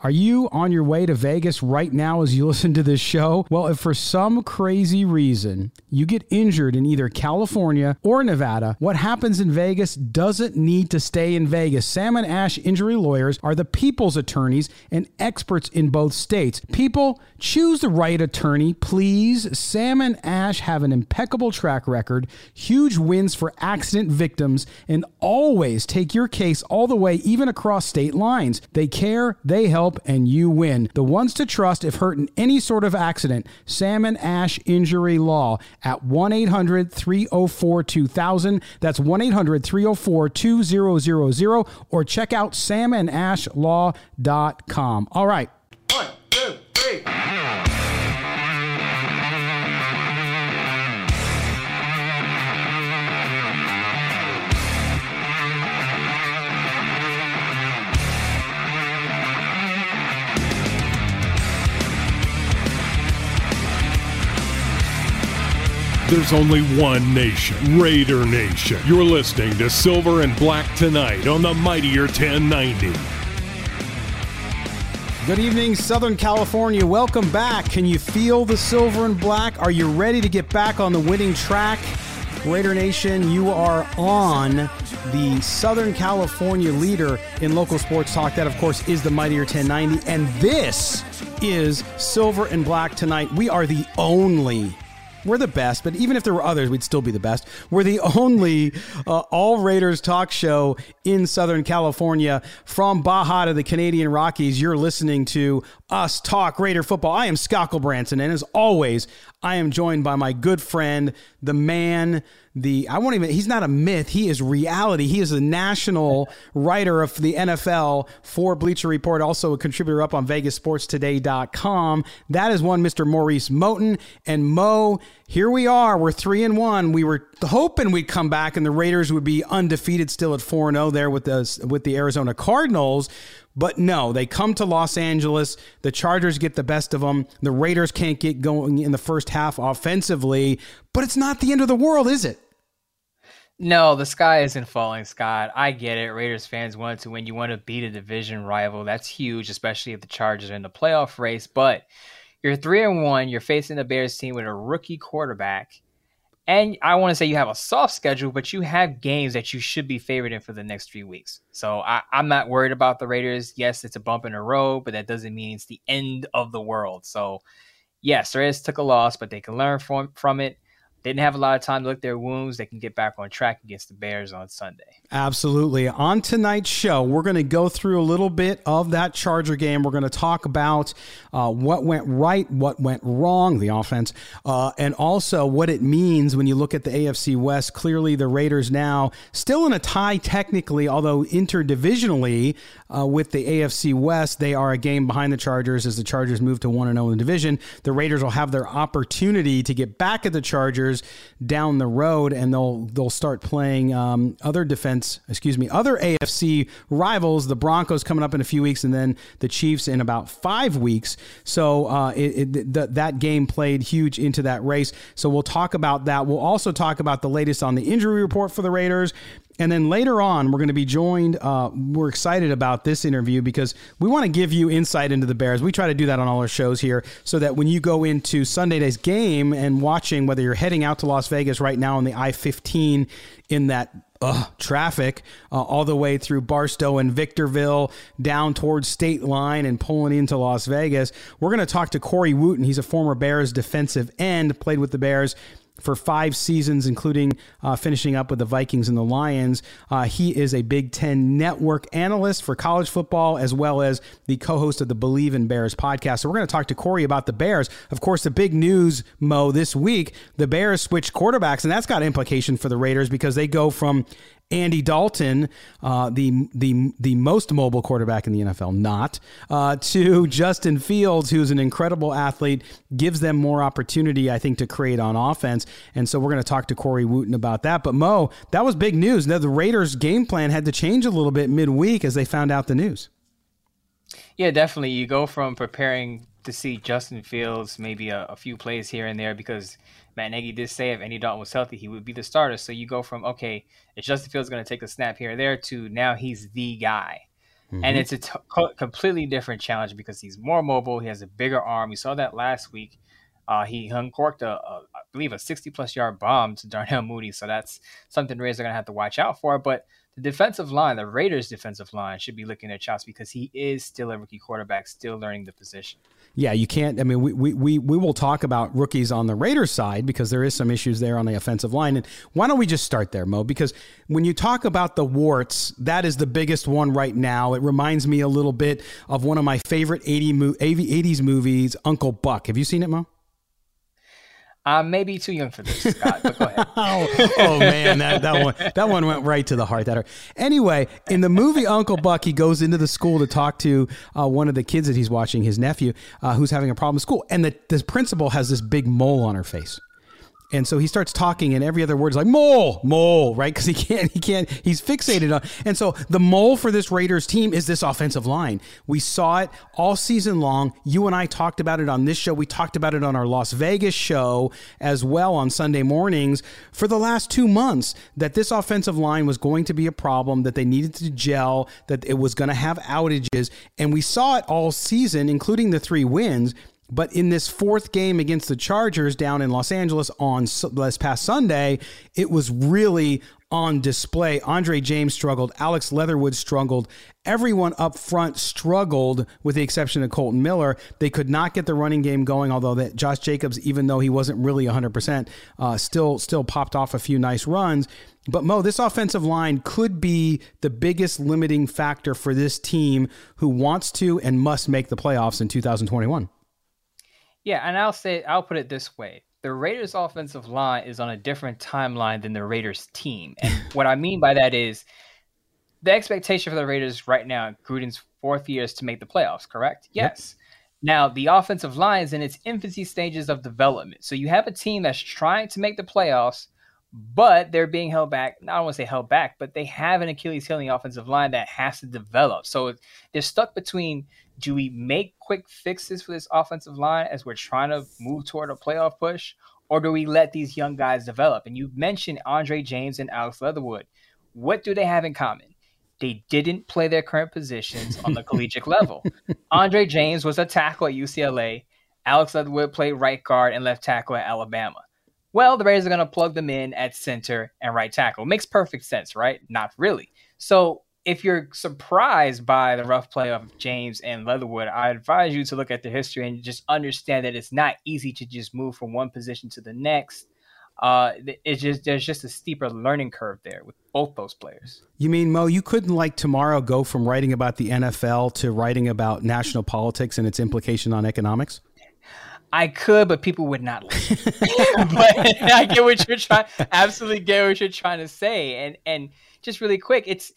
Are you on your way to Vegas right now as you listen to this show? Well, if for some crazy reason you get injured in either California or Nevada, what happens in Vegas doesn't need to stay in Vegas. Sam and Ash Injury Lawyers are the people's attorneys and experts in both states. People, choose the right attorney, please. Sam and Ash have an impeccable track record, huge wins for accident victims, and always take your case all the way, even across state lines. They care, they help help and you win. The ones to trust if hurt in any sort of accident. Sam and Ash Injury Law at 1 800 304 2000. That's 1 800 304 2000 or check out samandashlaw.com. All right. One, two, three. There's only one nation, Raider Nation. You're listening to Silver and Black tonight on the Mightier 1090. Good evening, Southern California. Welcome back. Can you feel the silver and black? Are you ready to get back on the winning track? Raider Nation, you are on the Southern California leader in local sports talk. That, of course, is the Mightier 1090. And this is Silver and Black tonight. We are the only we're the best, but even if there were others, we'd still be the best. We're the only uh, all Raiders talk show in Southern California from Baja to the Canadian Rockies. You're listening to us talk Raider football. I am Scott Branson, and as always, I am joined by my good friend, the man, the I won't even he's not a myth, he is reality. He is a national writer of the NFL for Bleacher Report, also a contributor up on VegasSportsToday.com. That is one Mr. Maurice Moton. And Mo, here we are. We're three and one. We were hoping we'd come back and the Raiders would be undefeated still at four and zero there with the with the Arizona Cardinals. But no, they come to Los Angeles. The Chargers get the best of them. The Raiders can't get going in the first half offensively. But it's not the end of the world, is it? No, the sky isn't falling, Scott. I get it. Raiders fans want to win. You want to beat a division rival. That's huge, especially if the Chargers are in the playoff race. But you're three and one. You're facing the Bears team with a rookie quarterback and I want to say you have a soft schedule, but you have games that you should be favored in for the next few weeks. So I, am not worried about the Raiders. Yes, it's a bump in the road, but that doesn't mean it's the end of the world. So yes, Raiders took a loss, but they can learn from from it. Didn't have a lot of time to lick their wounds. They can get back on track against the Bears on Sunday. Absolutely. On tonight's show, we're going to go through a little bit of that Charger game. We're going to talk about uh, what went right, what went wrong, the offense, uh, and also what it means when you look at the AFC West. Clearly, the Raiders now still in a tie technically, although interdivisionally uh, with the AFC West, they are a game behind the Chargers as the Chargers move to 1 0 in the division. The Raiders will have their opportunity to get back at the Chargers down the road, and they'll, they'll start playing um, other defense excuse me, other AFC rivals. The Broncos coming up in a few weeks, and then the Chiefs in about five weeks. So uh, it, it, the, that game played huge into that race. So we'll talk about that. We'll also talk about the latest on the injury report for the Raiders and then later on, we're going to be joined. Uh, we're excited about this interview because we want to give you insight into the Bears. We try to do that on all our shows here so that when you go into Sunday's game and watching, whether you're heading out to Las Vegas right now on the I 15 in that uh, traffic uh, all the way through Barstow and Victorville down towards State Line and pulling into Las Vegas. We're going to talk to Corey Wootton. He's a former Bears defensive end, played with the Bears for five seasons, including uh, finishing up with the Vikings and the Lions. Uh, he is a Big Ten network analyst for college football, as well as the co host of the Believe in Bears podcast. So, we're going to talk to Corey about the Bears. Of course, the big news, Mo, this week the Bears switched quarterbacks, and that's got implication for the Raiders because they go from Andy Dalton, uh, the the the most mobile quarterback in the NFL, not uh, to Justin Fields, who's an incredible athlete, gives them more opportunity, I think, to create on offense. And so we're going to talk to Corey Wootton about that. But Mo, that was big news. Now the Raiders' game plan had to change a little bit midweek as they found out the news. Yeah, definitely. You go from preparing to see Justin Fields maybe a, a few plays here and there because Matt Nagy did say if Andy Dalton was healthy, he would be the starter. So you go from okay, if Justin Fields going to take a snap here or there to now he's the guy. Mm-hmm. And it's a t- completely different challenge because he's more mobile. He has a bigger arm. We saw that last week. Uh, he uncorked a, a, I believe, a 60 plus yard bomb to Darnell Mooney. So that's something Rays are going to have to watch out for. But the defensive line, the Raiders' defensive line, should be looking at chops because he is still a rookie quarterback, still learning the position. Yeah, you can't. I mean, we, we, we, we will talk about rookies on the Raiders side because there is some issues there on the offensive line. And why don't we just start there, Mo? Because when you talk about the warts, that is the biggest one right now. It reminds me a little bit of one of my favorite 80 mo- 80s movies, Uncle Buck. Have you seen it, Mo? I may be too young for this, Scott, but go ahead. oh, oh, man, that, that one that one went right to the heart. That hurt. Anyway, in the movie Uncle Buck, he goes into the school to talk to uh, one of the kids that he's watching, his nephew, uh, who's having a problem in school, and the, the principal has this big mole on her face. And so he starts talking, and every other word is like mole, mole, right? Because he can't, he can't, he's fixated on. And so the mole for this Raiders team is this offensive line. We saw it all season long. You and I talked about it on this show. We talked about it on our Las Vegas show as well on Sunday mornings for the last two months. That this offensive line was going to be a problem, that they needed to gel, that it was going to have outages, and we saw it all season, including the three wins. But in this fourth game against the Chargers down in Los Angeles on this past Sunday, it was really on display. Andre James struggled. Alex Leatherwood struggled. Everyone up front struggled, with the exception of Kolton Miller. They could not get the running game going. Although that Josh Jacobs, even though he wasn't really 100, uh, percent still still popped off a few nice runs. But Mo, this offensive line could be the biggest limiting factor for this team who wants to and must make the playoffs in 2021. Yeah, and I'll say I'll put it this way. The Raiders offensive line is on a different timeline than the Raiders team. And what I mean by that is the expectation for the Raiders right now, Gruden's fourth year is to make the playoffs, correct? Yes. Yep. Now, the offensive line is in its infancy stages of development. So you have a team that's trying to make the playoffs, but they're being held back. I don't want to say held back, but they have an Achilles heel in the offensive line that has to develop. So they're stuck between do we make quick fixes for this offensive line as we're trying to move toward a playoff push, or do we let these young guys develop? And you mentioned Andre James and Alex Leatherwood. What do they have in common? They didn't play their current positions on the collegiate level. Andre James was a tackle at UCLA. Alex Leatherwood played right guard and left tackle at Alabama. Well, the Raiders are going to plug them in at center and right tackle. Makes perfect sense, right? Not really. So if you're surprised by the rough play of James and Leatherwood, I advise you to look at the history and just understand that it's not easy to just move from one position to the next. Uh, it's just there's just a steeper learning curve there with both those players. You mean Mo? You couldn't like tomorrow go from writing about the NFL to writing about national politics and its implication on economics? I could, but people would not listen. but I get what you're trying. Absolutely get what you're trying to say. And and just really quick, it's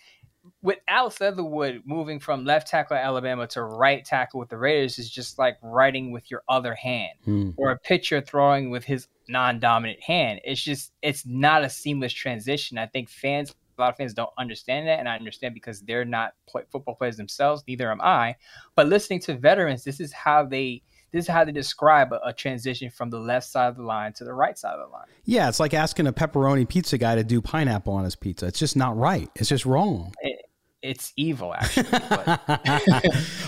with Alex Leatherwood moving from left tackle at Alabama to right tackle with the Raiders is just like writing with your other hand, hmm. or a pitcher throwing with his non-dominant hand. It's just it's not a seamless transition. I think fans, a lot of fans don't understand that, and I understand because they're not play, football players themselves. Neither am I. But listening to veterans, this is how they this is how they describe a, a, transition from the left side of the line to the right side of the line. Yeah, it's like asking a pepperoni pizza guy to do pineapple on his pizza. It's just not right. It's just wrong. It, it's evil actually but.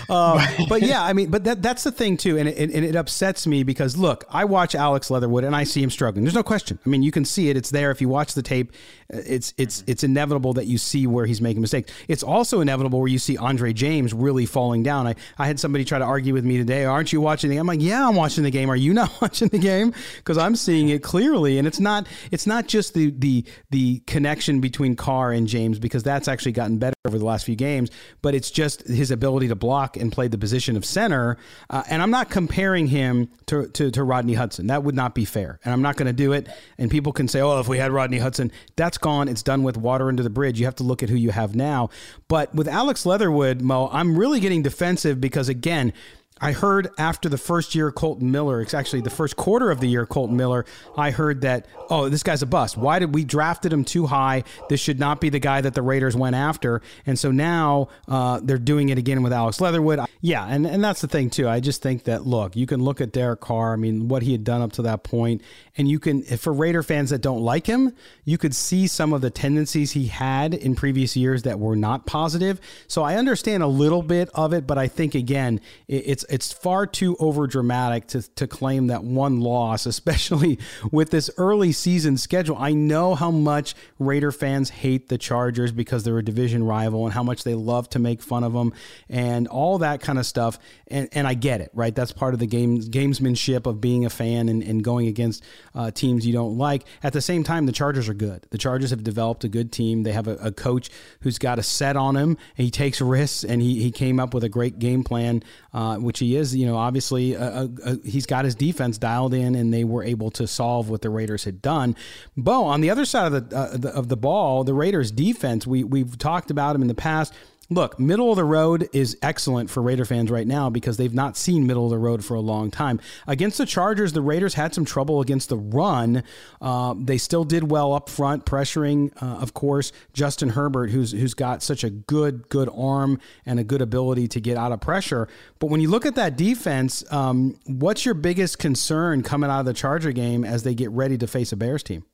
uh, but yeah i mean but that that's the thing too and it, and it upsets me because look i watch alex leatherwood and i see him struggling. There's no question. I mean you can see it. It's there. If you watch the tape it's it's mm-hmm. it's inevitable that you see where he's making mistakes. It's also inevitable where you see andre james really falling down. I, I had somebody try to argue with me today aren't you watching the game i'm like yeah i'm watching the game. Are you not watching the game? Because i'm seeing it clearly and it's not it's not just the the the connection between carr and james because that's actually gotten better over the last few games, but it's just his ability to block and play the position of center. Uh, and I'm not comparing him to, to, to, Rodney Hudson. That would not be fair. And I'm not going to do it. And people can say, oh, if we had Rodney Hudson, that's gone. It's done with water under the bridge. You have to look at who you have now. But with Alex Leatherwood, Mo, I'm really getting defensive because, again, I heard after the first year, Kolton Miller, it's actually the first quarter of the year, Kolton Miller, I heard that, oh, this guy's a bust. Why did we drafted him too high? This should not be the guy that the Raiders went after. And so now uh, they're doing it again with Alex Leatherwood. Yeah, and, and that's the thing, too. I just think that, look, you can look at Derek Carr, I mean, what he had done up to that point, and you can, for Raider fans that don't like him, you could see some of the tendencies he had in previous years that were not positive. So I understand a little bit of it, but I think, again, it's it's far too over dramatic to, to claim that one loss, especially with this early season schedule. I know how much Raider fans hate the Chargers because they're a division rival and how much they love to make fun of them and all that kind of stuff. And, and I get it, right? That's part of the game gamesmanship of being a fan and, and going against uh, teams you don't like. At the same time, the Chargers are good. The Chargers have developed a good team. They have a, a coach who's got a set on him. he takes risks, and he, he came up with a great game plan, uh, which he is, you know, obviously a, a, a, he's got his defense dialed in, and they were able to solve what the Raiders had done. Mo, on the other side of the, uh, the of the ball, the Raiders defense, we we've talked about him in the past look, middle of the road is excellent for Raider fans right now because they've not seen middle of the road for a long time. Against the Chargers, the Raiders had some trouble against the run. Uh, they still did well up front, pressuring, uh, of course, Justin Herbert, who's who's got such a good good arm and a good ability to get out of pressure. But when you look at that defense, um, what's your biggest concern coming out of the Charger game as they get ready to face a Bears team?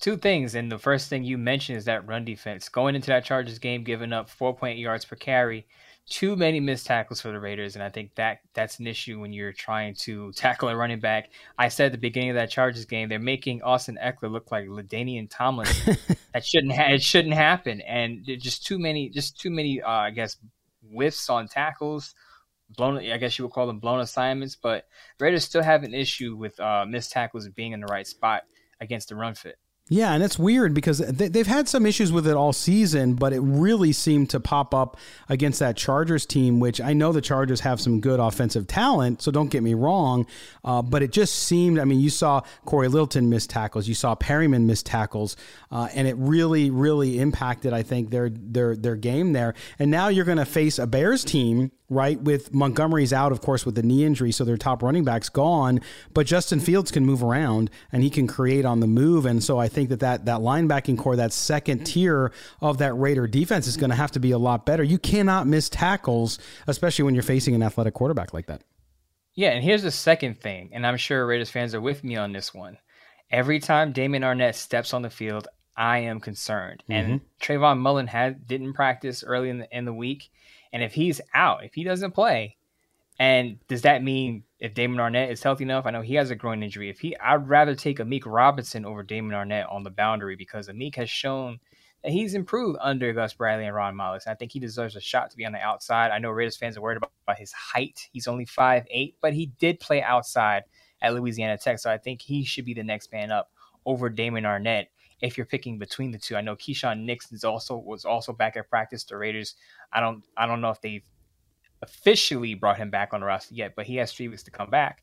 Two things. And the first thing you mentioned is that run defense. Going into that Chargers game, giving up 4.8 yards per carry, too many missed tackles for the Raiders, and I think that that's an issue when you're trying to tackle a running back. I said at the beginning of that Chargers game, they're making Austin Ekeler look like LaDainian Tomlin. that shouldn't ha- it shouldn't happen, and just too many, just too many, uh, I guess, whiffs on tackles. Blown, I guess you would call them blown assignments, but Raiders still have an issue with uh, missed tackles being in the right spot against the run fit. Yeah, and it's weird because they, have had some issues with it all season, but it really seemed to pop up against that Chargers team, which I know the Chargers have some good offensive talent, so don't get me wrong. Uh, but it just seemed, I mean, you saw Cory Littleton miss tackles, you saw Perryman miss tackles, uh, and it really, really impacted, I think, their their their game there. And now you're going to face a Bears team right? With Montgomery's out, of course, with the knee injury, so their top running back's gone. But Justin Fields can move around and he can create on the move, and so I think that that, that linebacking core, that second tier of that Raider defense, is going to have to be a lot better. You cannot miss tackles, especially when you're facing an athletic quarterback like that. Yeah, and here's the second thing, and I'm sure Raiders fans are with me on this one. Every time Damon Arnette steps on the field, I am concerned. Mm-hmm. And Trayvon Mullen had didn't practice early in the in the week and if he's out, if he doesn't play, and does that mean if Damon Arnette is healthy enough? I know he has a groin injury. If he, I'd rather take Amik Robertson over Damon Arnette on the boundary because Amik has shown that he's improved under Gus Bradley and Ron Milus. I think he deserves a shot to be on the outside. I know Raiders fans are worried about, about his height. He's only five eight, but he did play outside at Louisiana Tech, so I think he should be the next man up over Damon Arnette if you're picking between the two. I know Keisean Nix is also was also back at practice. The Raiders, I don't I don't know if they've officially brought him back on the roster yet, but he has three weeks to come back.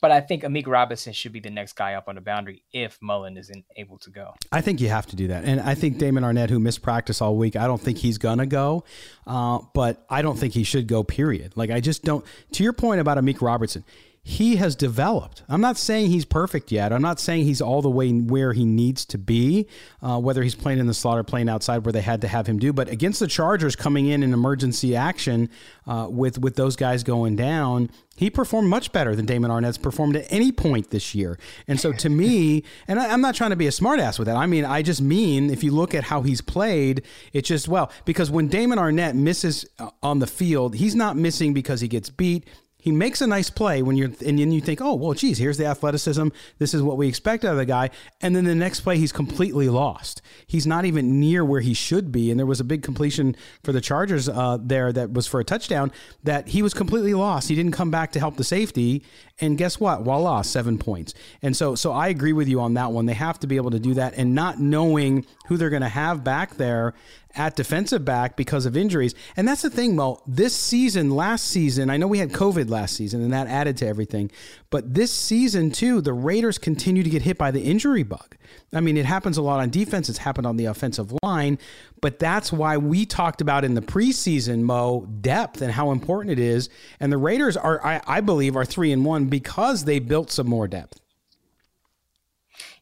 But I think Amik Robertson should be the next guy up on the boundary if Mullen isn't able to go. I think you have to do that. And I think Damon Arnette, who missed practice all week, I don't think he's going to go. Uh, but I don't think he should go, period. Like, I just don't. To your point about Amik Robertson, he has developed. I'm not saying he's perfect yet. I'm not saying he's all the way where he needs to be, uh, whether he's playing in the slot or playing outside where they had to have him do. But against the Chargers coming in in emergency action uh, with, with those guys going down, he performed much better than Damon Arnette's performed at any point this year. And so to me, and I, am not trying to be a smartass with that. I mean, I just mean if you look at how he's played, it's just, well, because when Damon Arnette misses uh, on the field, he's not missing because he gets beat he makes a nice play when you're and then you think, oh well, geez, here's the athleticism. This is what we expect out of the guy. And then the next play, he's completely lost. He's not even near where he should be. And there was a big completion for the Chargers uh, there that was for a touchdown that he was completely lost. He didn't come back to help the safety. And guess what? Voila, seven points. And so, so I agree with you on that one. They have to be able to do that, and not knowing who they're going to have back there at defensive back because of injuries. And that's the thing, Mo. This season, last season, I know we had COVID last season and that added to everything. But this season, too, the Raiders continue to get hit by the injury bug. I mean, it happens a lot on defense, it's happened on the offensive line. But that's why we talked about in the preseason, Mo, depth and how important it is. And the Raiders are, I, I believe, are three and one because they built some more depth.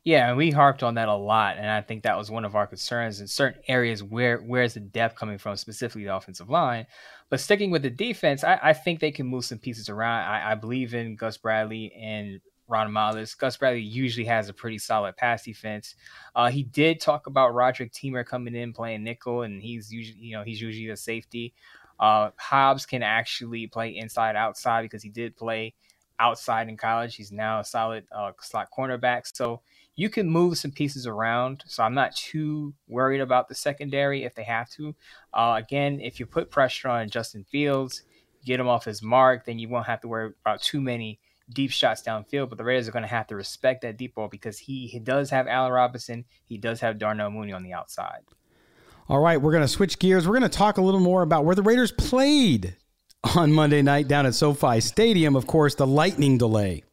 Yeah, and we harped on that a lot, and I think that was one of our concerns in certain areas. Where where's the depth coming from, specifically the offensive line? But sticking with the defense, I, I think they can move some pieces around. I, I believe in Gus Bradley and Ron Milus. Gus Bradley usually has a pretty solid pass defense. Uh, he did talk about Roderick Teamer coming in playing nickel, and he's usually you know he's usually a safety. Uh, Hobbs can actually play inside outside because he did play outside in college. He's now a solid uh, slot cornerback. So you can move some pieces around. So I'm not too worried about the secondary if they have to. Uh, again, if you put pressure on Justin Fields, get him off his mark, then you won't have to worry about too many deep shots downfield. But the Raiders are going to have to respect that deep ball because he, he does have Allen Robinson, he does have Darnell Mooney on the outside. All right, we're going to switch gears. We're going to talk a little more about where the Raiders played on Monday night down at SoFi Stadium. Of course, the lightning delay.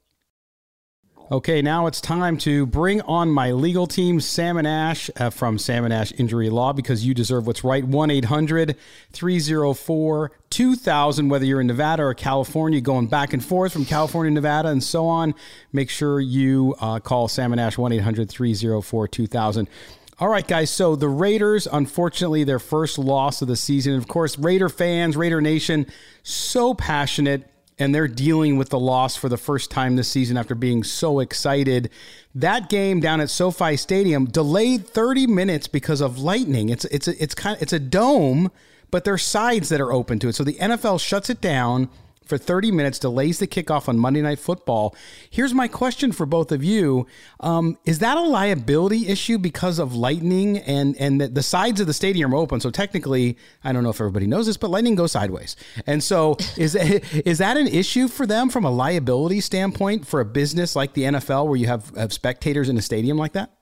Okay, now it's time to bring on my legal team, Sam and Ash uh, from Sam and Ash Injury Law, because you deserve what's right. 1 800 304 2000, whether you're in Nevada or California, going back and forth from California, Nevada, and so on. Make sure you uh, call Sam and Ash 1 800 304 2000. All right, guys. So the Raiders, unfortunately, their first loss of the season. Of course, Raider fans, Raider Nation, so passionate and they're dealing with the loss for the first time this season after being so excited. That game down at SoFi Stadium delayed 30 minutes because of lightning. It's it's it's kind of, it's a dome, but there's sides that are open to it. So the NFL shuts it down for 30 minutes, delays the kickoff on Monday Night Football. Here's my question for both of you: um, Is that a liability issue because of lightning and and the, the, sides of the stadium are open? So technically, I don't know if everybody knows this, but lightning goes sideways, and so is is that an issue for them from a liability standpoint for a business like the NFL, where you have, have spectators in a stadium like that?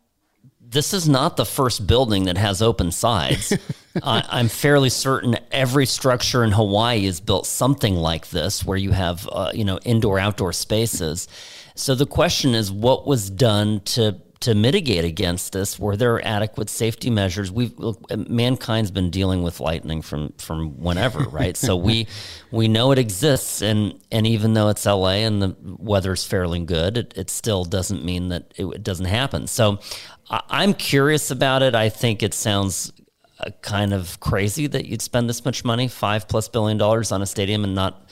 This is not the first building that has open sides. I, am fairly certain every structure in Hawaii is built something like this, where you have uh, you know indoor outdoor spaces. So the question is, what was done to to mitigate against this? Were there adequate safety measures? We've mankind's been dealing with lightning from from whenever, right? so we we know it exists, and and even though it's LA and the weather's fairly good, it, it still doesn't mean that it, it doesn't happen. So I'm curious about it. I think it sounds uh, kind of crazy that you'd spend this much money, five plus billion dollars on a stadium and not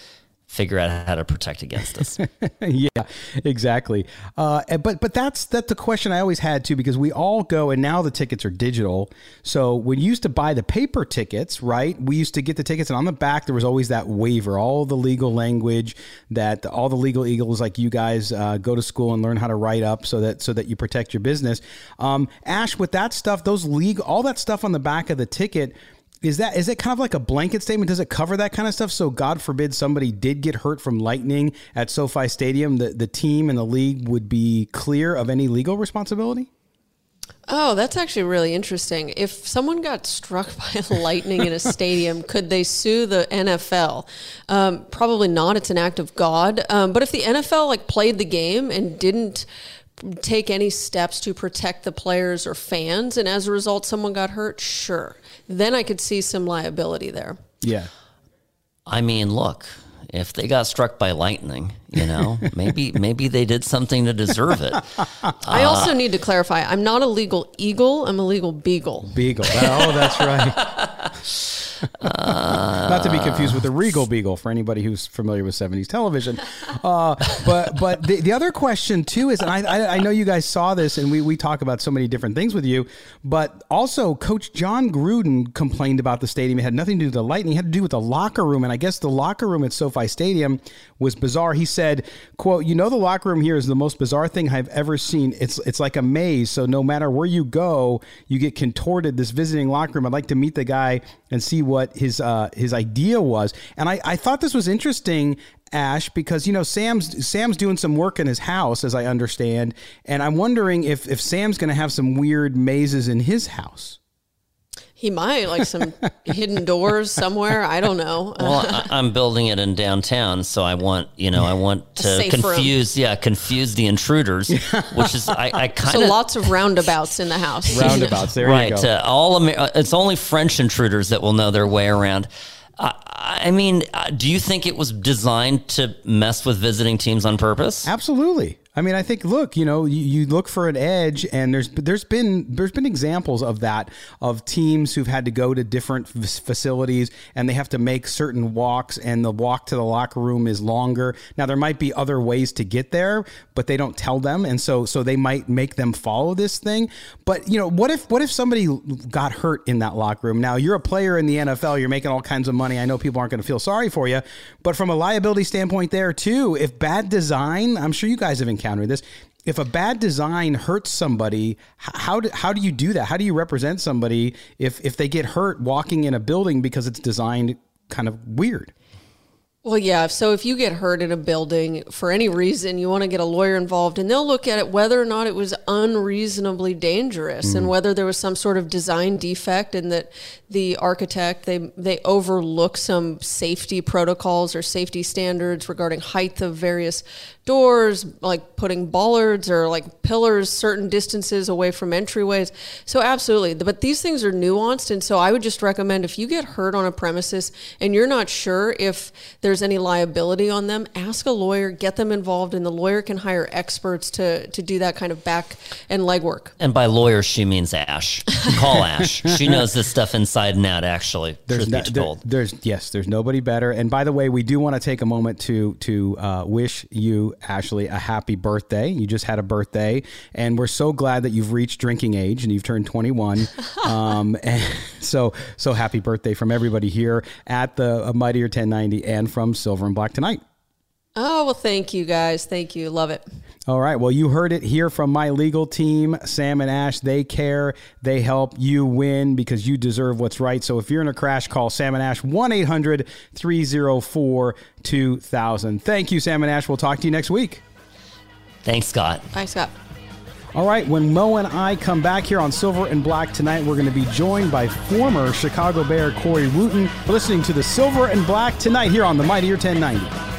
figure out how to protect against this. yeah, exactly. Uh, but but that's that's the question I always had too because we all go and now the tickets are digital. So when you used to buy the paper tickets, right? We used to get the tickets and on the back there was always that waiver, all the legal language that all the legal eagles like you guys uh, go to school and learn how to write up so that so that you protect your business. Um, Ash, with that stuff, those legal, all that stuff on the back of the ticket is that is it kind of like a blanket statement? Does it cover that kind of stuff? So God forbid somebody did get hurt from lightning at SoFi Stadium, the, the team and the league would be clear of any legal responsibility? Oh, that's actually really interesting. If someone got struck by lightning in a stadium, could they sue the NFL? Um, probably not. It's an act of God. Um, but if the NFL like played the game and didn't take any steps to protect the players or fans, and as a result, someone got hurt, sure then I could see some liability there. Yeah. I mean, look, if they got struck by lightning, you know, maybe maybe they did something to deserve it. I also uh, need to clarify: I'm not a legal eagle; I'm a legal beagle. Beagle. Oh, that's right. Not to be confused with the Regal Beagle for anybody who's familiar with 70s television. Uh, but but the, the other question too is, and I, I, I know you guys saw this, and we we talk about so many different things with you, but also Coach Jon Gruden complained about the stadium. It had nothing to do with the lightning; it had to do with the locker room, and I guess the locker room at SoFi Stadium was bizarre. He said, "quote You know, the locker room here is the most bizarre thing I've ever seen. It's it's like a maze. So no matter where you go, you get contorted. This visiting locker room. I'd like to meet the guy and see what his uh, his idea was. And I, I thought this was interesting, Ash, because you know Sam's Sam's doing some work in his house, as I understand, and I'm wondering if if Sam's going to have some weird mazes in his house. He might like some hidden doors somewhere. I don't know. Well, I, I'm building it in downtown, so I want you know I want to safe room. confuse yeah confuse the intruders, which is I, I kind so of lots of roundabouts in the house. Roundabouts. There right. you go. Uh, all Amer- uh, it's only French intruders that will know their way around. Uh, I mean, uh, do you think it was designed to mess with visiting teams on purpose? Absolutely. I mean, I think look, you know, you, you look for an edge, and there's there's been there's been examples of that of teams who've had to go to different facilities and they have to make certain walks, and the walk to the locker room is longer. Now there might be other ways to get there, but they don't tell them, and so so they might make them follow this thing. But you know, what if what if somebody got hurt in that locker room? Now you're a player in the NFL, you're making all kinds of money. I know people aren't going to feel sorry for you, but from a liability standpoint, there too, if bad design, I'm sure you guys have encountered this. If a bad design hurts somebody, how do, how do you do that? How do you represent somebody if if they get hurt walking in a building because it's designed kind of weird? Well, yeah. So if you get hurt in a building for any reason, you want to get a lawyer involved, and they'll look at it whether or not it was unreasonably dangerous, and mm. whether there was some sort of design defect, and that the architect they they overlook some safety protocols or safety standards regarding height of various doors, like putting bollards or like pillars certain distances away from entryways. So absolutely, but these things are nuanced, and so I would just recommend if you get hurt on a premises and you're not sure if there's any liability on them, ask a lawyer, get them involved, and the lawyer can hire experts to to do that kind of back and legwork. And by lawyer, she means Ash. Call Ash. She knows this stuff inside and out. Actually, There's no- be there- there's yes, there's nobody better. And by the way, we do want to take a moment to to uh, wish you, Ashley, a happy birthday. You just had a birthday, and we're so glad that you've reached drinking age and you've turned 21. um, and so so happy birthday from everybody here at the uh, Mightier 1090 and from Silver and Black tonight. Oh well, thank you guys, thank you, love it. All right. Well, you heard it here from my legal team, Sam and Ash. They care. They help you win because you deserve what's right. So if you're in a crash, call Sam and Ash 1 800 304 2000. Thank you, Sam and Ash. We'll talk to you next week. Thanks, Scott. Bye, Scott. All right. When Mo and I come back here on Silver and Black tonight, we're going to be joined by former Chicago Bear Corey Wootton, listening to the Silver and Black tonight here on the Mightier 1090.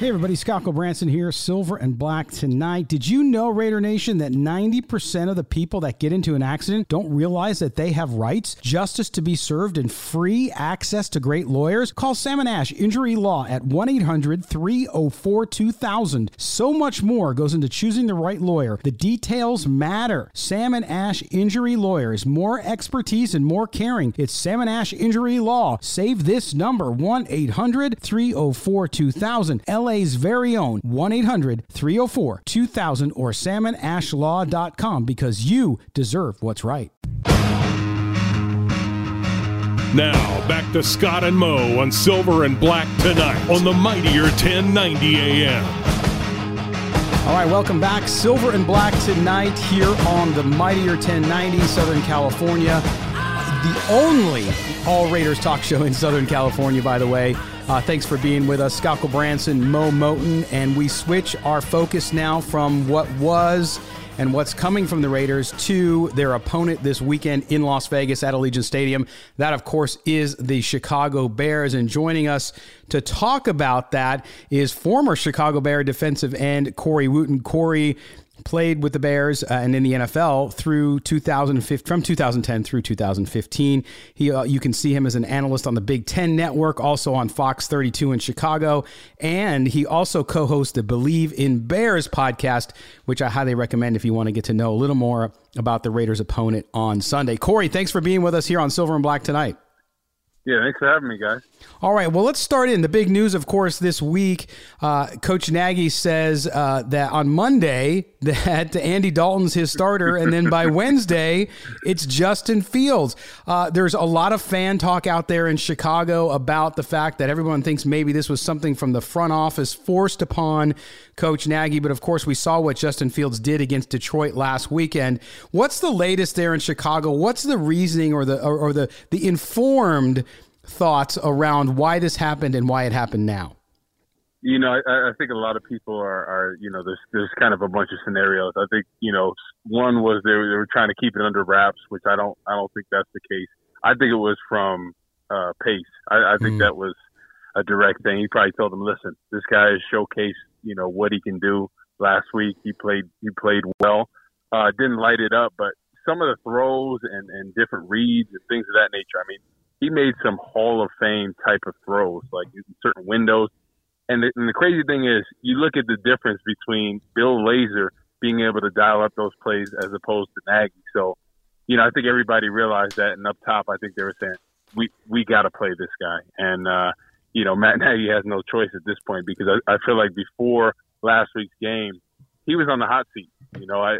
Hey everybody, Scott Branson here, Silver and Black tonight. Did you know, Raider Nation, that 90% of the people that get into an accident don't realize that they have rights, justice to be served, and free access to great lawyers? Call Sam and Ash Injury Law at 1 800 304 2000. So much more goes into choosing the right lawyer. The details matter. Sam and Ash Injury Lawyers, more expertise and more caring. It's Sam and Ash Injury Law. Save this number 1 800 304 2000. LA's very own 1 800 304 2000 or samandashlaw.com because you deserve what's right. Now, back to Scott and Mo on Silver and Black tonight on the Mightier 1090 AM. All right, welcome back. Silver and Black tonight here on the Mightier 1090 Southern California. The only All Raiders talk show in Southern California, by the way. Uh, thanks for being with us, Scott Branson, Mo Moton, and we switch our focus now from what was and what's coming from the Raiders to their opponent this weekend in Las Vegas at Allegiant Stadium. That, of course, is the Chicago Bears. And joining us to talk about that is former Chicago Bear defensive end Corey Wootton. Corey played with the Bears uh, and in the NFL through 2015, from 2010 through 2015. He, uh, you can see him as an analyst on the Big Ten Network, also on Fox 32 in Chicago, and he also co-hosts the Believe in Bears podcast, which I highly recommend if you want to get to know a little more about the Raiders' opponent on Sunday. Corey, thanks for being with us here on Silver and Black tonight. Yeah, thanks for having me, guys. All right, well, let's start in. The big news, of course, this week, uh, Coach Nagy says uh, that on Monday that Andy Dalton's his starter, and then by Wednesday it's Justin Fields. Uh, there's a lot of fan talk out there in Chicago about the fact that everyone thinks maybe this was something from the front office forced upon Coach Nagy, but of course we saw what Justin Fields did against Detroit last weekend. What's the latest there in Chicago? What's the reasoning or the or, or the the informed thoughts around why this happened and why it happened now? You know, I, I think a lot of people are, are, you know, there's there's kind of a bunch of scenarios. I think, you know, one was they were, they were trying to keep it under wraps, which I don't I don't think that's the case. I think it was from uh, Pace. I, I think mm. that was a direct thing. He probably told them, "Listen, this guy has showcased, you know, what he can do. Last week he played he played well. Uh, didn't light it up, but some of the throws and and different reads and things of that nature. I mean, he made some Hall of Fame type of throws, like in certain windows and the, and the crazy thing is, you look at the difference between Bill Lazor being able to dial up those plays as opposed to Nagy. So, you know, I think everybody realized that, and up top, I think they were saying, "We we got to play this guy." And uh, you know, Matt Nagy has no choice at this point because I, I feel like before last week's game, he was on the hot seat. You know, I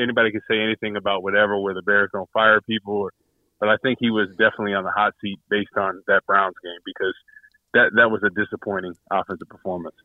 anybody can say anything about whatever, where the Bears don't fire people, or, but I think he was definitely on the hot seat based on that Browns game because that that was a disappointing offensive performance.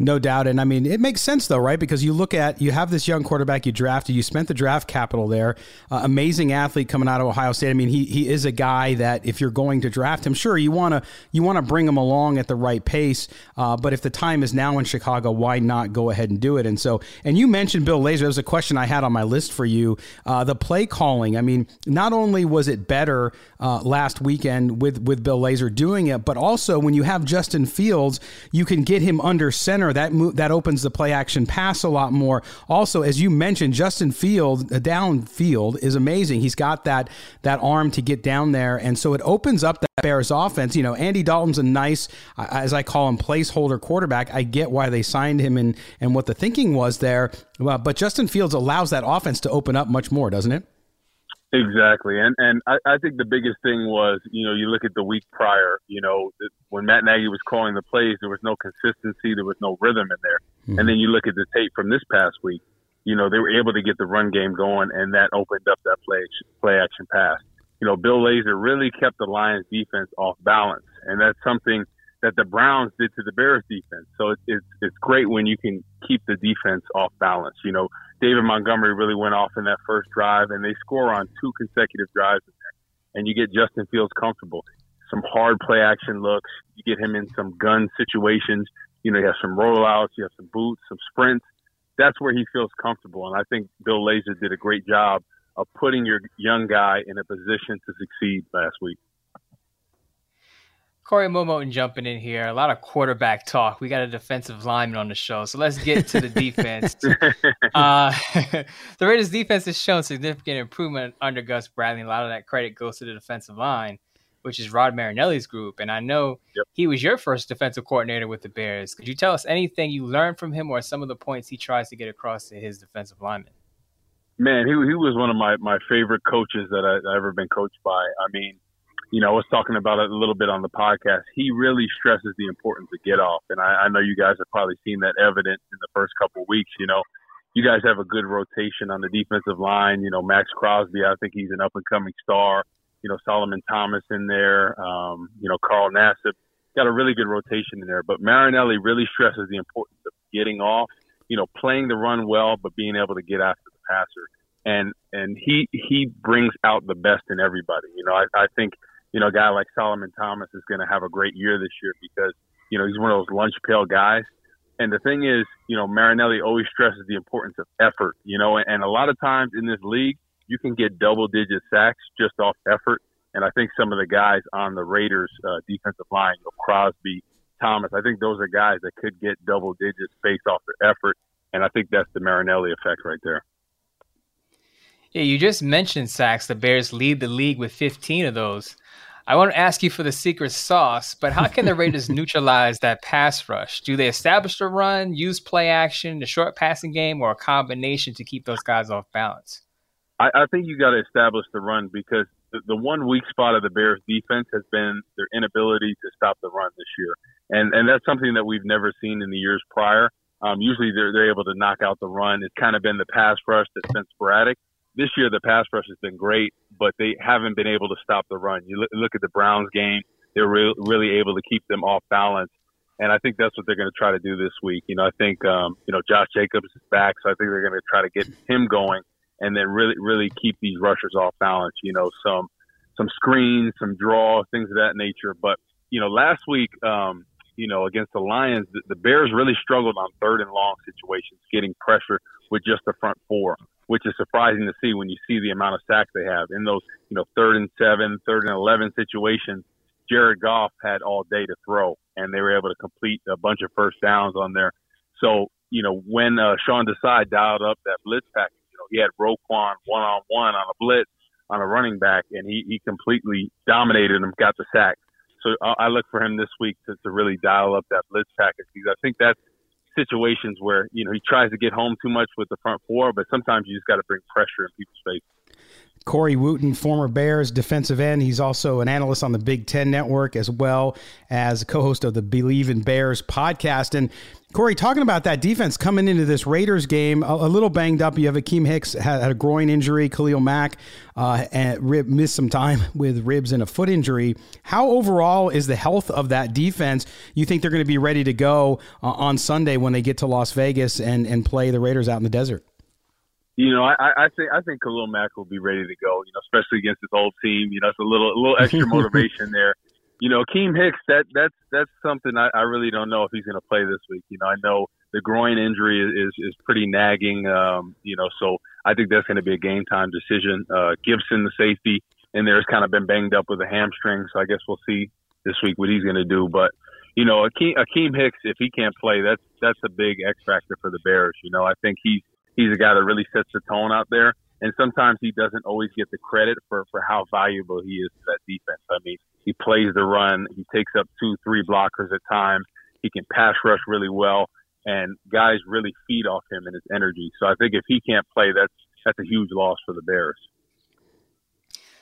No doubt. And I mean, it makes sense though, right? Because you look at, you have this young quarterback you drafted, you spent the draft capital there, uh, amazing athlete coming out of Ohio State. I mean, he, he is a guy that if you're going to draft him, sure, you want to, you want to bring him along at the right pace. Uh, but if the time is now in Chicago, why not go ahead and do it? And so, and you mentioned Bill Lazor. That was a question I had on my list for you. Uh, the play calling. I mean, not only was it better uh, last weekend with, with Bill Lazor doing it, but also when you have Justin Fields, you can get him under center that mo- that opens the play action pass a lot more. Also, as you mentioned, Justin Field uh, downfield is amazing. He's got that that arm to get down there, and so it opens up that Bears offense. You know, Andy Dalton's a nice, as I call him, placeholder quarterback. I get why they signed him and and what the thinking was there, but Justin Fields allows that offense to open up much more, doesn't it? Exactly, and and I, I think the biggest thing was you know you look at the week prior, you know when Matt Nagy was calling the plays, there was no consistency, there was no rhythm in there, mm-hmm. and then you look at the tape from this past week, you know they were able to get the run game going, and that opened up that play play action pass. You know Bill Lazor really kept the Lions defense off balance, and that's something that the Browns did to the Bears defense. So it's it's, it's great when you can keep the defense off balance. You know David Montgomery really went off in that first drive, and they score on two consecutive drives. And you get Justin Fields comfortable. Some hard play action looks. You get him in some gun situations. You know, you have some rollouts, you have some boots, some sprints. That's where he feels comfortable. And I think Bill Lazor did a great job of putting your young guy in a position to succeed last week. Corey Mo Moton jumping in here. A lot of quarterback talk. We got a defensive lineman on the show, so let's get to the defense. uh, the Raiders' defense has shown significant improvement under Gus Bradley. A lot of that credit goes to the defensive line, which is Rod Marinelli's group. And I know yep. he was your first defensive coordinator with the Bears. Could you tell us anything you learned from him, or some of the points he tries to get across to his defensive linemen? Man, he he was one of my my favorite coaches that I, I've ever been coached by. I mean you know, I was talking about it a little bit on the podcast. He really stresses the importance of get off, and I, I know you guys have probably seen that evident in the first couple of weeks. You know, you guys have a good rotation on the defensive line. You know, Maxx Crosby, I think he's an up and coming star. You know, Solomon Thomas in there. Um, you know, Carl Nassib got a really good rotation in there. But Marinelli really stresses the importance of getting off. You know, playing the run well, but being able to get after the passer. And and he he brings out the best in everybody. You know, I, I think you know, a guy like Solomon Thomas is going to have a great year this year because, you know, he's one of those lunch pail guys. And the thing is, you know, Marinelli always stresses the importance of effort, you know, and, a lot of times in this league, you can get double digit sacks just off effort. And I think some of the guys on the Raiders uh, defensive line, you know, Crosby, Thomas, I think those are guys that could get double digits based off their effort. And I think that's the Marinelli effect right there. Yeah, you just mentioned sacks. The Bears lead the league with 15 of those. I want to ask you for the secret sauce, but how can the Raiders neutralize that pass rush? Do they establish the run, use play action, the short passing game, or a combination to keep those guys off balance? I, I think you got to establish the run because the, the one weak spot of the Bears defense has been their inability to stop the run this year. And, and that's something that we've never seen in the years prior. Um, usually they're, they're able to knock out the run. It's kind of been the pass rush that's been sporadic this year the pass rush has been great, but they haven't been able to stop the run. You look, at the Browns game; they're re- really able to keep them off balance, and I think that's what they're going to try to do this week. You know, I think um, you know Josh Jacobs is back, so I think they're going to try to get him going, and then really really keep these rushers off balance. You know, some some screens, some draw, things of that nature. But you know, last week, um, you know, against the Lions, the, the Bears really struggled on third and long situations, getting pressure with just the front four, which is surprising to see when you see the amount of sacks they have in those, you know, third and seven, third and 11 situations. Jared Goff had all day to throw, and they were able to complete a bunch of first downs on there. So, you know, when uh, Sean Desai dialed up that blitz package, you know, he had Roquan one on one on a blitz on a running back, and he, he completely dominated him, got the sack. So I, I look for him this week to, to really dial up that blitz package because I think that's situations where, you know, he tries to get home too much with the front four, but sometimes you just got to bring pressure in people's face. Corey Wootton, former Bears defensive end. He's also an analyst on the Big Ten Network as well as co host of the Believe in Bears podcast. And Corey, talking about that defense coming into this Raiders game, a, a little banged up. You have Akiem Hicks had, had a groin injury, Khalil Mack uh, and rib, missed some time with ribs and a foot injury. How overall is the health of that defense? You think they're going to be ready to go uh, on Sunday when they get to Las Vegas and, and play the Raiders out in the desert? You know, I, I think I think Khalil Mack will be ready to go. You know, especially against his old team. You know, it's a little a little extra motivation there. You know, Keem Hicks. That that's that's something I, I really don't know if he's going to play this week. You know, I know the groin injury is is pretty nagging. Um, you know, so I think that's going to be a game time decision. Uh, Gipson, the safety, and there's kind of been banged up with a hamstring, so I guess we'll see this week what he's going to do. But you know, Akiem, Akiem Hicks, if he can't play, that's that's a big X factor for the Bears. You know, I think he's he's a guy that really sets the tone out there. And sometimes he doesn't always get the credit for, for how valuable he is to that defense. I mean, he plays the run. He takes up two, three blockers at times. He can pass rush really well, and guys really feed off him and his energy. So I think if he can't play, that's that's a huge loss for the Bears.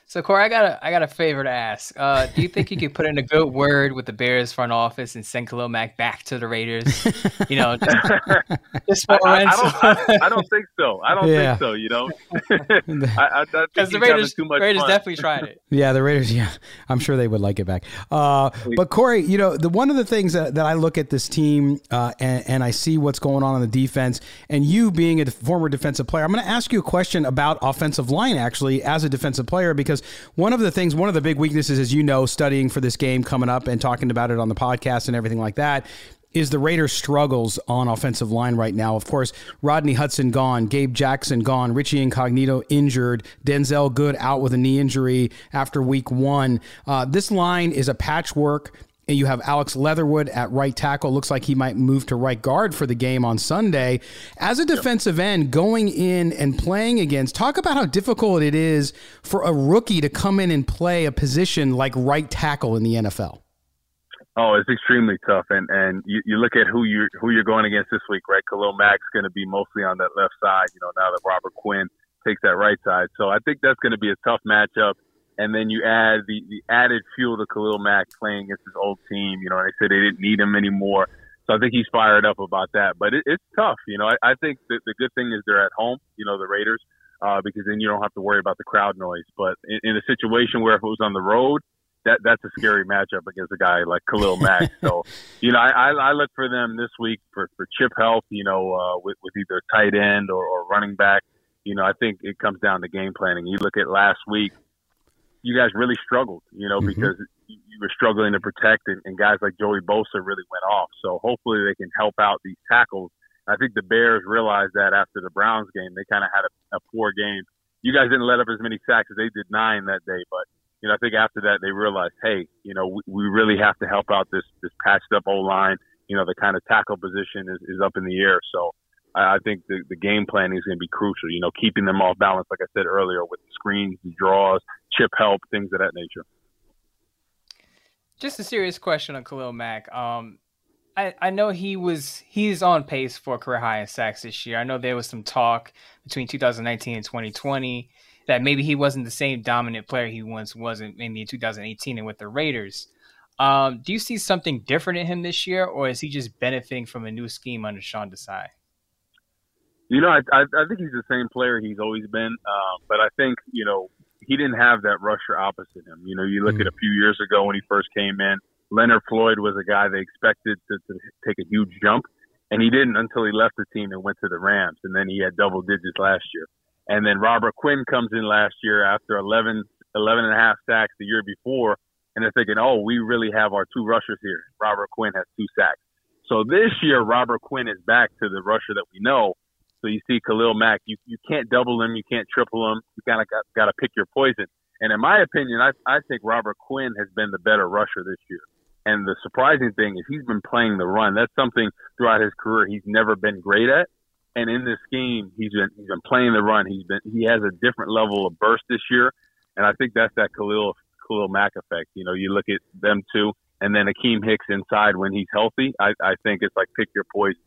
So Corey, I got a I got a favor to ask. Uh, do you think you could put in a good word with the Bears front office and send Khalil Mack back to the Raiders? You know, just, just I, I, I, don't, I, I, don't think so. I don't yeah. think so. You know, because the Raiders, Raiders fun. definitely tried it. Yeah, the Raiders. Yeah, I'm sure they would like it back. Uh, but Corey, you know, the one of the things that, that I look at this team uh, and, and I see what's going on on the defense, and you being a former defensive player, I'm going to ask you a question about offensive line actually as a defensive player because because one of the things, one of the big weaknesses, as you know, studying for this game coming up and talking about it on the podcast and everything like that, is the Raiders' struggles on offensive line right now. Of course, Rodney Hudson gone, Gabe Jackson gone, Richie Incognito injured, Denzelle Good out with a knee injury after week one. Uh, this line is a patchwork you have Alex Leatherwood at right tackle. Looks like he might move to right guard for the game on Sunday. As a defensive end, going in and playing against, talk about how difficult it is for a rookie to come in and play a position like right tackle in the NFL. Oh, it's extremely tough, and and you, you look at who you who you're going against this week, right? Khalil Mack's going to be mostly on that left side. You know, now that Robert Quinn takes that right side, so I think that's going to be a tough matchup and then you add the, the added fuel to Khalil Mack playing against his old team. You know, and they said they didn't need him anymore. So I think he's fired up about that. But it, it's tough. You know, I, I think that the good thing is they're at home, you know, the Raiders, uh, because then you don't have to worry about the crowd noise. But in, in a situation where if it was on the road, that that's a scary matchup against a guy like Khalil Mack. so, you know, I, I look for them this week for, for chip health, you know, uh, with, with either tight end or, or running back. You know, I think it comes down to game planning. You look at last week, you guys really struggled, you know, mm-hmm. because you were struggling to protect, and, and guys like Joey Bosa really went off. So hopefully they can help out these tackles. I think the Bears realized that after the Browns game, they kind of had a, a poor game. You guys didn't let up as many sacks as they did nine that day, but you know I think after that they realized, hey, you know we, we really have to help out this this patched up O line. You know the kind of tackle position is, is up in the air, so I think the, the game planning is going to be crucial. You know, keeping them off balance, like I said earlier, with the screens, draws, chip help, things of that nature. Just a serious question on Khalil Mack. Um, I, I know he was he's on pace for career high in sacks this year. I know there was some talk between 2019 and 2020 that maybe he wasn't the same dominant player he once was in maybe in 2018 and with the Raiders. Um, do you see something different in him this year, or is he just benefiting from a new scheme under Sean Desai? You know, I, I, I think he's the same player he's always been, um, but I think you know he didn't have that rusher opposite him. You know, you look mm. at a few years ago when he first came in, Leonard Floyd was a guy they expected to, to take a huge jump, and he didn't until he left the team and went to the Rams, and then he had double digits last year. And then Robert Quinn comes in last year after 11, 11 and a half sacks the year before, and they're thinking, oh, we really have our two rushers here. Robert Quinn has two sacks. So this year, Robert Quinn is back to the rusher that we know. So you see Khalil Mack, you, you can't double him, you can't triple him. You kind of got, got to pick your poison. And in my opinion, I, I think Robert Quinn has been the better rusher this year. And the surprising thing is he's been playing the run. That's something throughout his career he's never been great at. And in this scheme, he's been he's been playing the run. He's been he has a different level of burst this year, and I think that's that Khalil Khalil Mack effect. You know, you look at them two, and then Akiem Hicks inside when he's healthy. I, I think it's like pick your poison.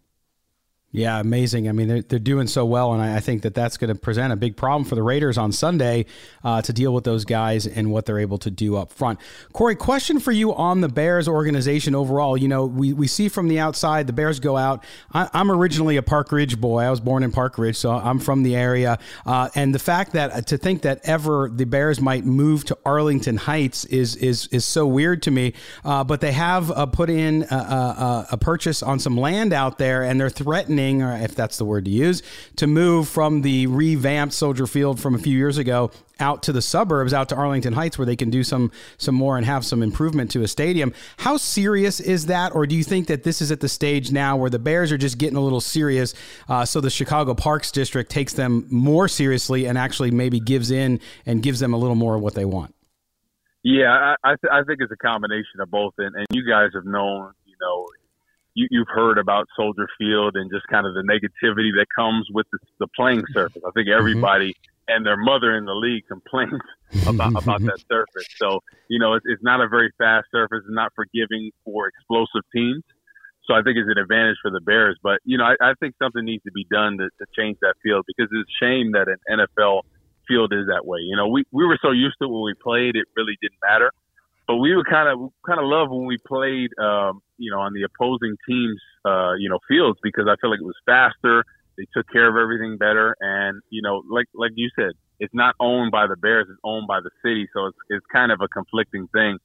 Yeah, amazing. I mean, they're, they're doing so well, and I, I think that that's going to present a big problem for the Raiders on Sunday uh, to deal with those guys and what they're able to do up front. Corey, question for you on the Bears organization overall. You know, we, we see from the outside the Bears go out. I, am originally a Park Ridge boy. I was born in Park Ridge, so I'm from the area. Uh, and the fact that to think that ever the Bears might move to Arlington Heights is is is so weird to me. Uh, but they have uh, put in a, a, a purchase on some land out there, and they're threatening or if that's the word to use, to move from the revamped Soldier Field from a few years ago out to the suburbs, out to Arlington Heights, where they can do some some more and have some improvement to a stadium. How serious is that, or do you think that this is at the stage now where the Bears are just getting a little serious, uh, so the Chicago Parks District takes them more seriously and actually maybe gives in and gives them a little more of what they want? Yeah, I, I, th- I think it's a combination of both, and, and you guys have known, you know, you, you've heard about Soldier Field and just kind of the negativity that comes with the, the playing surface. I think mm-hmm. everybody mm-hmm. and their mother in the league complains about about that surface. So you know, it's, it's not a very fast surface. It's not forgiving for explosive teams. So I think it's an advantage for the Bears. But you know, I, I think something needs to be done to, to change that field because it's a shame that an NFL field is that way. You know, we we were so used to it when we played, it really didn't matter but we were kind of kind of love when we played, um, you know, on the opposing teams, uh, you know, fields because I feel like it was faster. They took care of everything better, and you know, like like you said, it's not owned by the Bears; it's owned by the city, so it's it's kind of a conflicting thing.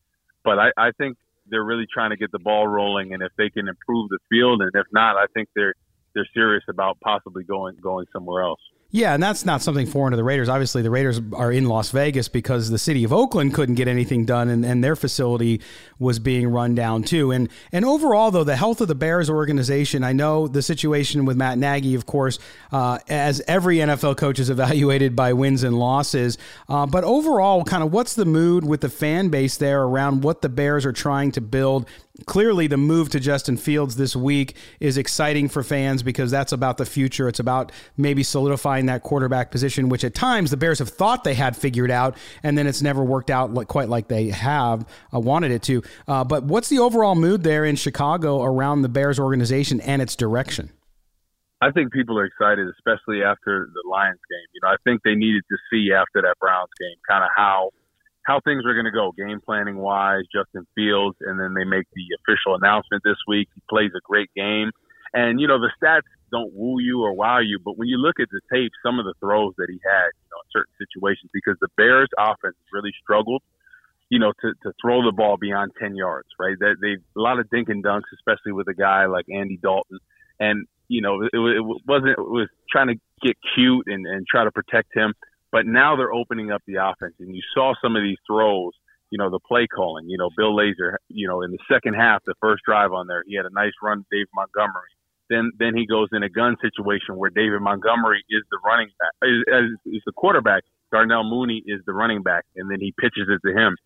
But I, I think they're really trying to get the ball rolling, and if they can improve the field, and if not, I think they're they're serious about possibly going going somewhere else. Yeah, and that's not something foreign to the Raiders. Obviously, the Raiders are in Las Vegas because the city of Oakland couldn't get anything done, and, and their facility was being run down too. And and overall, though, the health of the Bears organization, I know the situation with Matt Nagy, of course, uh, as every NFL coach is evaluated by wins and losses. Uh, but overall, kind of what's the mood with the fan base there around what the Bears are trying to build clearly the move to Justin Fields this week is exciting for fans because that's about the future. It's about maybe solidifying that quarterback position, which at times the Bears have thought they had figured out, and then it's never worked out quite like they have uh, wanted it to. Uh, but what's the overall mood there in Chicago around the Bears organization and its direction? I think people are excited, especially after the Lions game. You know, I think they needed to see after that Browns game kind of how – how things are going to go game planning wise, Justin Fields, and then they make the official announcement this week. He plays a great game. And, you know, the stats don't woo you or wow you, but when you look at the tape, some of the throws that he had, you know, in certain situations, because the Bears offense really struggled, you know, to, to throw the ball beyond 10 yards, right? That they, a lot of dink and dunks, especially with a guy like Andy Dalton. And, you know, it, it wasn't, it was trying to get cute and, and try to protect him but now they're opening up the offense, and you saw some of these throws. You know the play calling. You know Bill Lazor. You know in the second half, the first drive on there, he had a nice run to Dave Montgomery. Then then he goes in a gun situation where David Montgomery is the running back, is, is the quarterback. Darnell Mooney is the running back, and then he pitches it to him.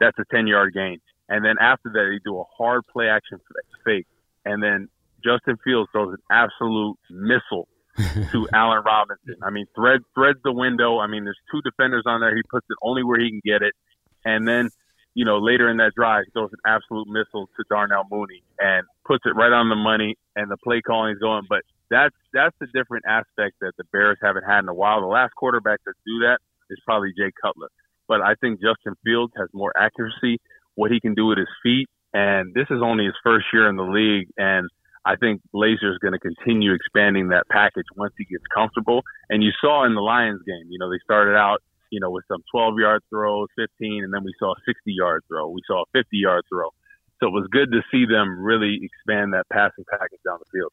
That's a ten yard gain. And then after that, they do a hard play action fake, and then Justin Fields throws an absolute missile to Allen Robinson. I mean, thread threads the window. I mean, there's two defenders on there. He puts it only where he can get it, and then you know later in that drive, he throws an absolute missile to Darnell Mooney and puts it right on the money. And the play calling is going, but that's that's the different aspect that the Bears haven't had in a while. The last quarterback to do that is probably Jay Cutler, but I think Justin Fields has more accuracy, what he can do with his feet, and this is only his first year in the league, and I think Lazor is going to continue expanding that package once he gets comfortable. And you saw in the Lions game, you know, they started out, you know, with some 12 yard throws, 15, and then we saw a 60 yard throw. We saw a 50 yard throw. So it was good to see them really expand that passing package down the field.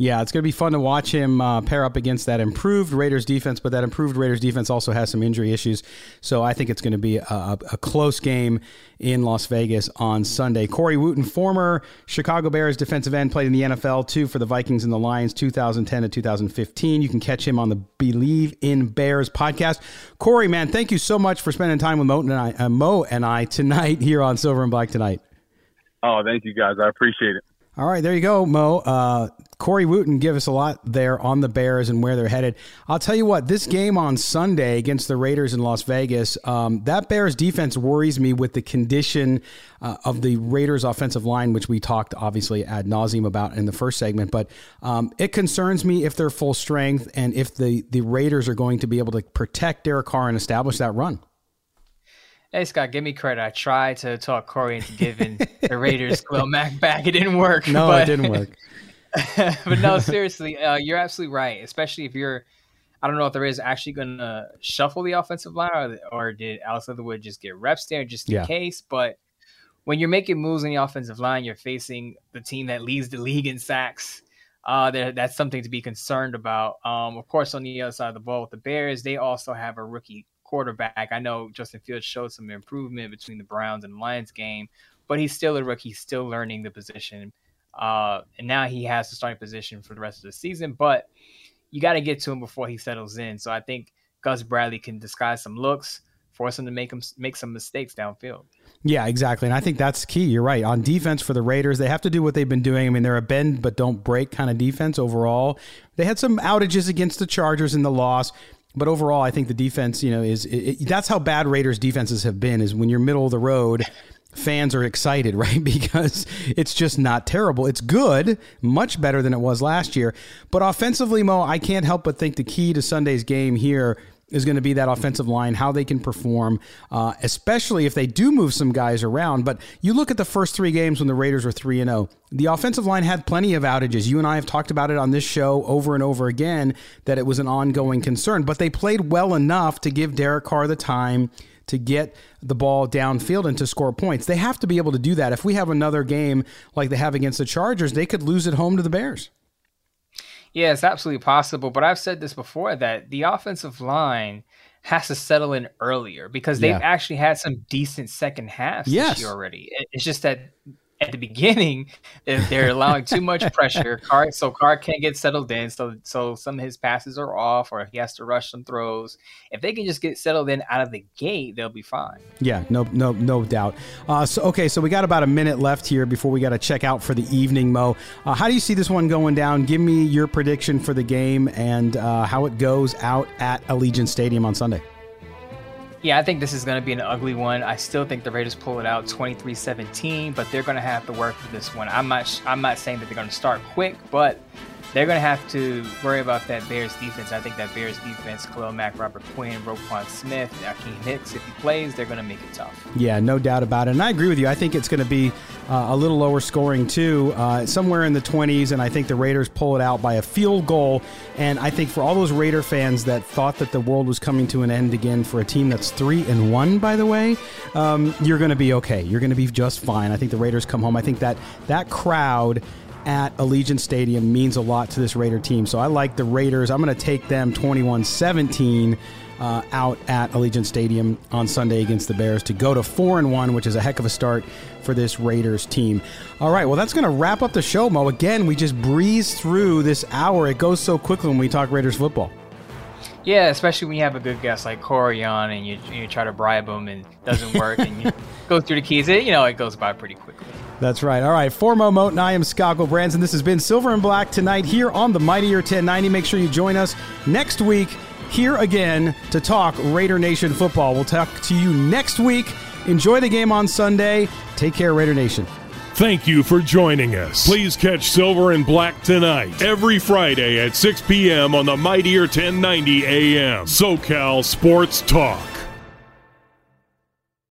Yeah, it's going to be fun to watch him uh, pair up against that improved Raiders defense, but that improved Raiders defense also has some injury issues. So I think it's going to be a, a, close game in Las Vegas on Sunday. Corey Wootton, former Chicago Bears defensive end, played in the NFL too for the Vikings and the Lions 2010 to 2015. You can catch him on the Bleav in Bears podcast. Corey, man, thank you so much for spending time with Mo and I, uh, Mo and I tonight here on Silver and Black Tonight. Oh, thank you guys. I appreciate it. All right, there you go, Mo. Uh, Corey Wootton give us a lot there on the Bears and where they're headed. I'll tell you what, this game on Sunday against the Raiders in Las Vegas, um, that Bears defense worries me with the condition uh, of the Raiders offensive line, which we talked obviously ad nauseum about in the first segment. But um, it concerns me if they're full strength and if the, the Raiders are going to be able to protect Derek Carr and establish that run. Hey Scott, give me credit. I tried to talk Corey into giving the Raiders Khalil Mack back. It didn't work. No, it didn't work. but no, seriously, uh, you're absolutely right. Especially if you're, I don't know if there is actually going to shuffle the offensive line, or, or did Alex Leatherwood just get reps there just in Yeah. case? But when you're making moves on the offensive line, you're facing the team that leads the league in sacks. Uh, that's something to be concerned about. Um, of course, on the other side of the ball with the Bears, they also have a rookie quarterback. I know Justin Fields showed some improvement between the Browns and Lions game, but he's still a rookie, he's still learning the position. Uh, and now he has the starting position for the rest of the season, but you got to get to him before he settles in. So I think Gus Bradley can disguise some looks, force him to make him make some mistakes downfield. Yeah, exactly. And I think that's key. You're right. On defense for the Raiders, they have to do what they've been doing. I mean, they're a bend but don't break kind of defense overall. They had some outages against the Chargers in the loss, but overall, I think the defense, you know, is it, it- that's how bad Raiders defenses have been is when you're middle of the road, fans are excited, right? Because it's just not terrible. It's good, much better than it was last year. But offensively, Mo, I can't help but think the key to Sunday's game here is going to be that offensive line, how they can perform, uh, especially if they do move some guys around. But you look at the first three games when the Raiders were 3 and 0, the offensive line had plenty of outages. You and I have talked about it on this show over and over again that it was an ongoing concern, but they played well enough to give Derek Carr the time to get the ball downfield and to score points. They have to be able to do that. If we have another game like they have against the Chargers, they could lose at home to the Bears. Yeah, it's absolutely possible. But I've said this before that the offensive line has to settle in earlier because they've Yeah. actually had some decent second halves Yes. this year already. It's just that at the beginning they're, they're allowing too much pressure. Carr, so Carr can't get settled in. So so some of his passes are off, or he has to rush some throws. If they can just get settled in out of the gate, they'll be fine. Yeah, no, no, no doubt. Uh, so, okay, so we got about a minute left here before we got to check out for the evening, Mo. Uh, how do you see this one going down? Give me your prediction for the game and uh, how it goes out at Allegiant Stadium on Sunday. Yeah, I think this is going to be an ugly one. I still think the Raiders pull it out 23-17, but they're going to have to work for this one. I'm not I'm not saying that they're going to start quick, but they're going to have to worry about that Bears defense. I think that Bears defense, Khalil Mack, Robert Quinn, Roquan Smith, Akiem Hicks, if he plays, they're going to make it tough. Yeah, no doubt about it. And I agree with you. I think it's going to be uh, a little lower scoring, too, uh, somewhere in the 20s. And I think the Raiders pull it out by a field goal. And I think for all those Raider fans that thought that the world was coming to an end again for a team that's 3 and 1, by the way, um, you're going to be okay. You're going to be just fine. I think the Raiders come home. I think that that crowd at Allegiant Stadium means a lot to this Raider team. So I like the Raiders. I'm going to take them 21 17 uh, out at Allegiant Stadium on Sunday against the Bears to go to 4 and 1, which is a heck of a start for this Raiders team. All right, well, that's going to wrap up the show, Mo. Again, we just breeze through this hour. It goes so quickly when we talk Raiders football. Yeah, especially when you have a good guest like Corey on and you, you try to bribe him and it doesn't work and you go through the keys. It, you know, it goes by pretty quickly. That's right. All right. For Mo Moton, I am Scott Branson. This has been Silver and Black tonight here on the Mightier 1090. Make sure you join us next week here again to talk Raider Nation football. We'll talk to you next week. Enjoy the game on Sunday. Take care, Raider Nation. Thank you for joining us. Please catch Silver and Black tonight, every Friday at 6 p.m. on the Mightier 1090 AM. SoCal Sports Talk.